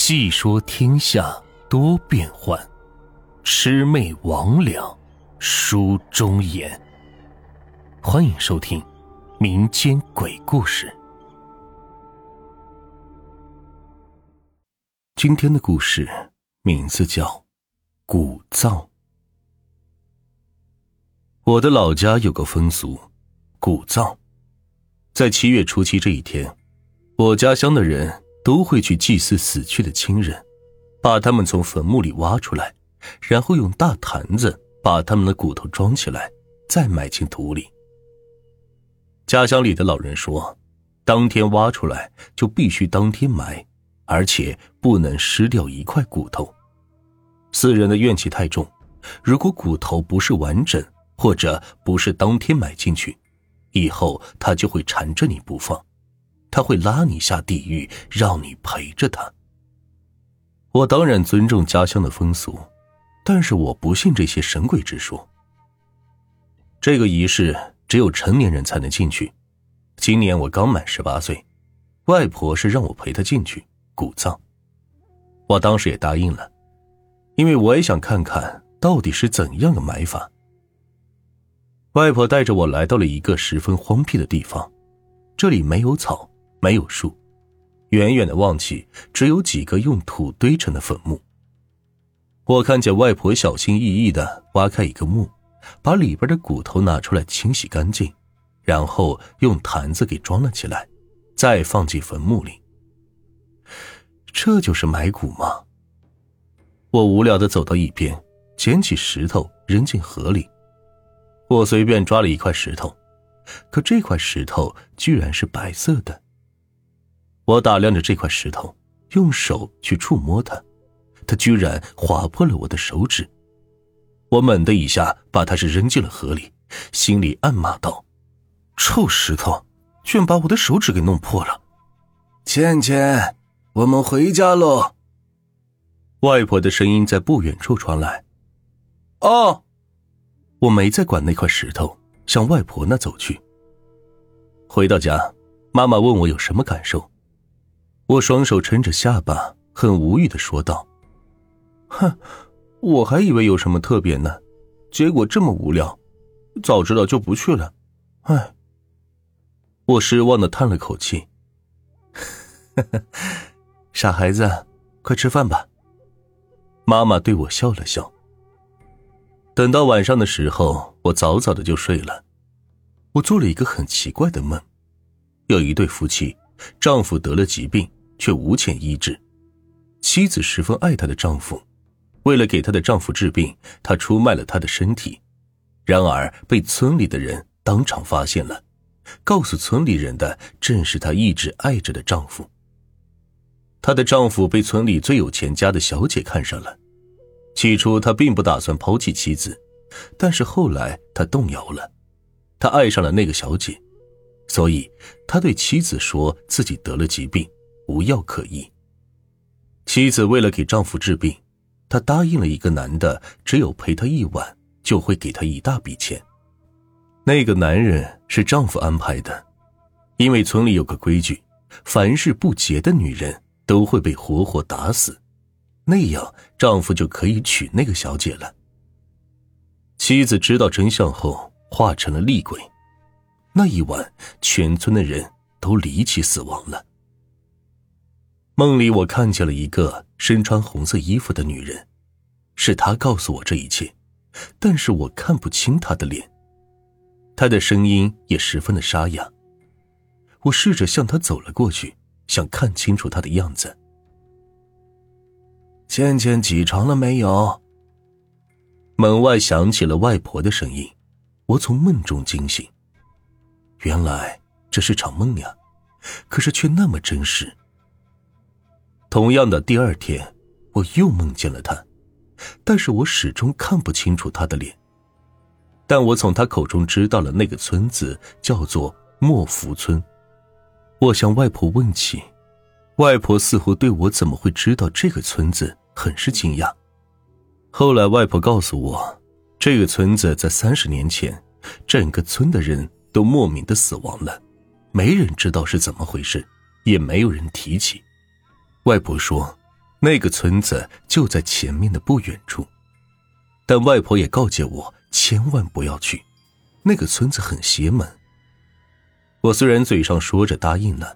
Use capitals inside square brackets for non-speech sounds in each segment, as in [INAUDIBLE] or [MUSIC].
细说天下多变幻，魑魅魍魉书中言。欢迎收听民间鬼故事。今天的故事名字叫《古灶》。我的老家有个风俗，古灶，在七月初七这一天，我家乡的人。都会去祭祀死去的亲人，把他们从坟墓里挖出来，然后用大坛子把他们的骨头装起来，再埋进土里。家乡里的老人说，当天挖出来就必须当天埋，而且不能失掉一块骨头。死人的怨气太重，如果骨头不是完整，或者不是当天埋进去，以后他就会缠着你不放。他会拉你下地狱，让你陪着他。我当然尊重家乡的风俗，但是我不信这些神鬼之说。这个仪式只有成年人才能进去。今年我刚满十八岁，外婆是让我陪她进去古葬。我当时也答应了，因为我也想看看到底是怎样的埋法。外婆带着我来到了一个十分荒僻的地方，这里没有草。没有树，远远的望去，只有几个用土堆成的坟墓。我看见外婆小心翼翼的挖开一个墓，把里边的骨头拿出来清洗干净，然后用坛子给装了起来，再放进坟墓里。这就是埋骨吗？我无聊的走到一边，捡起石头扔进河里。我随便抓了一块石头，可这块石头居然是白色的。我打量着这块石头，用手去触摸它，它居然划破了我的手指。我猛的一下把它是扔进了河里，心里暗骂道：“臭石头，居然把我的手指给弄破了！”倩倩，我们回家喽。外婆的声音在不远处传来。哦，我没再管那块石头，向外婆那走去。回到家，妈妈问我有什么感受。我双手撑着下巴，很无语的说道：“哼，我还以为有什么特别呢，结果这么无聊，早知道就不去了。”哎，我失望的叹了口气：“ [LAUGHS] 傻孩子，快吃饭吧。”妈妈对我笑了笑。等到晚上的时候，我早早的就睡了。我做了一个很奇怪的梦，有一对夫妻，丈夫得了疾病。却无钱医治，妻子十分爱她的丈夫，为了给她的丈夫治病，她出卖了她的身体，然而被村里的人当场发现了，告诉村里人的正是她一直爱着的丈夫。她的丈夫被村里最有钱家的小姐看上了，起初他并不打算抛弃妻子，但是后来他动摇了，他爱上了那个小姐，所以他对妻子说自己得了疾病。无药可医。妻子为了给丈夫治病，她答应了一个男的，只有陪她一晚，就会给她一大笔钱。那个男人是丈夫安排的，因为村里有个规矩，凡是不洁的女人都会被活活打死，那样丈夫就可以娶那个小姐了。妻子知道真相后，化成了厉鬼。那一晚，全村的人都离奇死亡了。梦里，我看见了一个身穿红色衣服的女人，是她告诉我这一切，但是我看不清她的脸。她的声音也十分的沙哑。我试着向她走了过去，想看清楚她的样子。倩倩起床了没有？门外响起了外婆的声音，我从梦中惊醒。原来这是场梦呀，可是却那么真实。同样的，第二天，我又梦见了他，但是我始终看不清楚他的脸。但我从他口中知道了那个村子叫做莫福村。我向外婆问起，外婆似乎对我怎么会知道这个村子很是惊讶。后来外婆告诉我，这个村子在三十年前，整个村的人都莫名的死亡了，没人知道是怎么回事，也没有人提起。外婆说：“那个村子就在前面的不远处，但外婆也告诫我千万不要去，那个村子很邪门。我虽然嘴上说着答应了，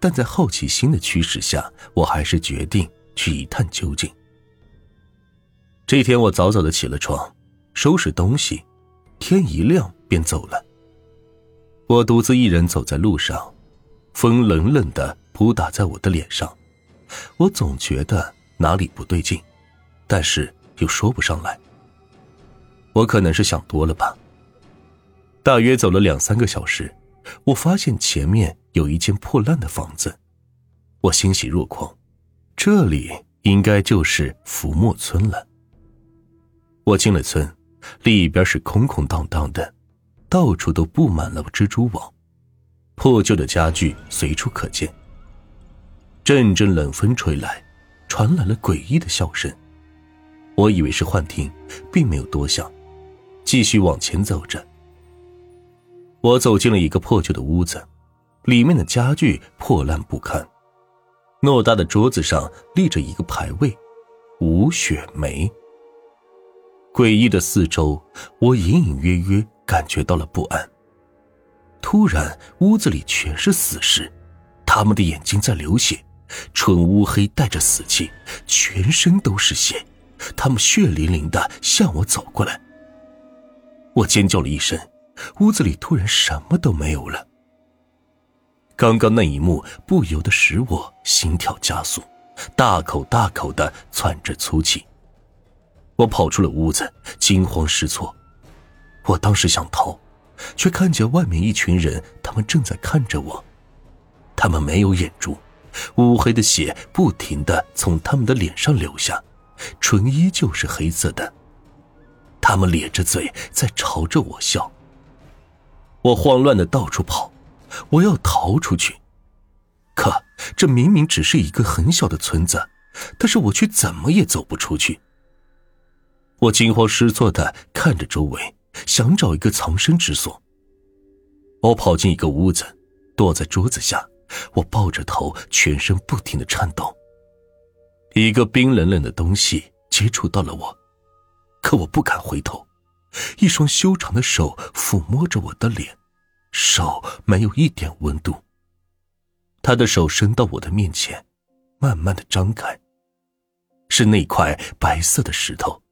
但在好奇心的驱使下，我还是决定去一探究竟。这天，我早早的起了床，收拾东西，天一亮便走了。我独自一人走在路上，风冷冷的扑打在我的脸上，我总觉得哪里不对劲，但是又说不上来。我可能是想多了吧。大约走了两三个小时，我发现前面有一间破烂的房子，我欣喜若狂，这里应该就是浮沫村了。我进了村，里边是空空荡荡的，到处都布满了蜘蛛网，破旧的家具随处可见。阵阵冷风吹来，传来了诡异的笑声。我以为是幻听，并没有多想，继续往前走着。我走进了一个破旧的屋子，里面的家具破烂不堪，偌大的桌子上立着一个牌位“吴雪梅”。诡异的四周，我隐隐约约感觉到了不安。突然，屋子里全是死尸，他们的眼睛在流血，纯乌黑，带着死气，全身都是血，他们血淋淋的向我走过来。我尖叫了一声，屋子里突然什么都没有了。刚刚那一幕不由得使我心跳加速，大口大口的喘着粗气。我跑出了屋子，惊慌失措。我当时想逃，却看见外面一群人，他们正在看着我。他们没有眼珠，乌黑的血不停的从他们的脸上流下，唇依旧是黑色的。他们咧着嘴在朝着我笑。我慌乱的到处跑，我要逃出去。可这明明只是一个很小的村子，但是我却怎么也走不出去。我惊慌失措的看着周围，想找一个藏身之所。我跑进一个屋子，躲在桌子下，我抱着头，全身不停的颤抖。一个冰冷冷的东西接触到了我，可我不敢回头。一双修长的手抚摸着我的脸，手没有一点温度。他的手伸到我的面前，慢慢的张开，是那块白色的石头。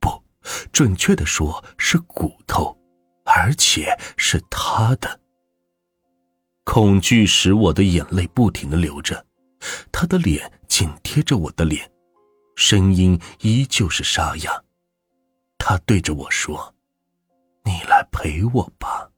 不准确的说是骨头，而且是他的。恐惧使我的眼泪不停的流着，他的脸紧贴着我的脸，声音依旧是沙哑。他对着我说：“你来陪我吧。”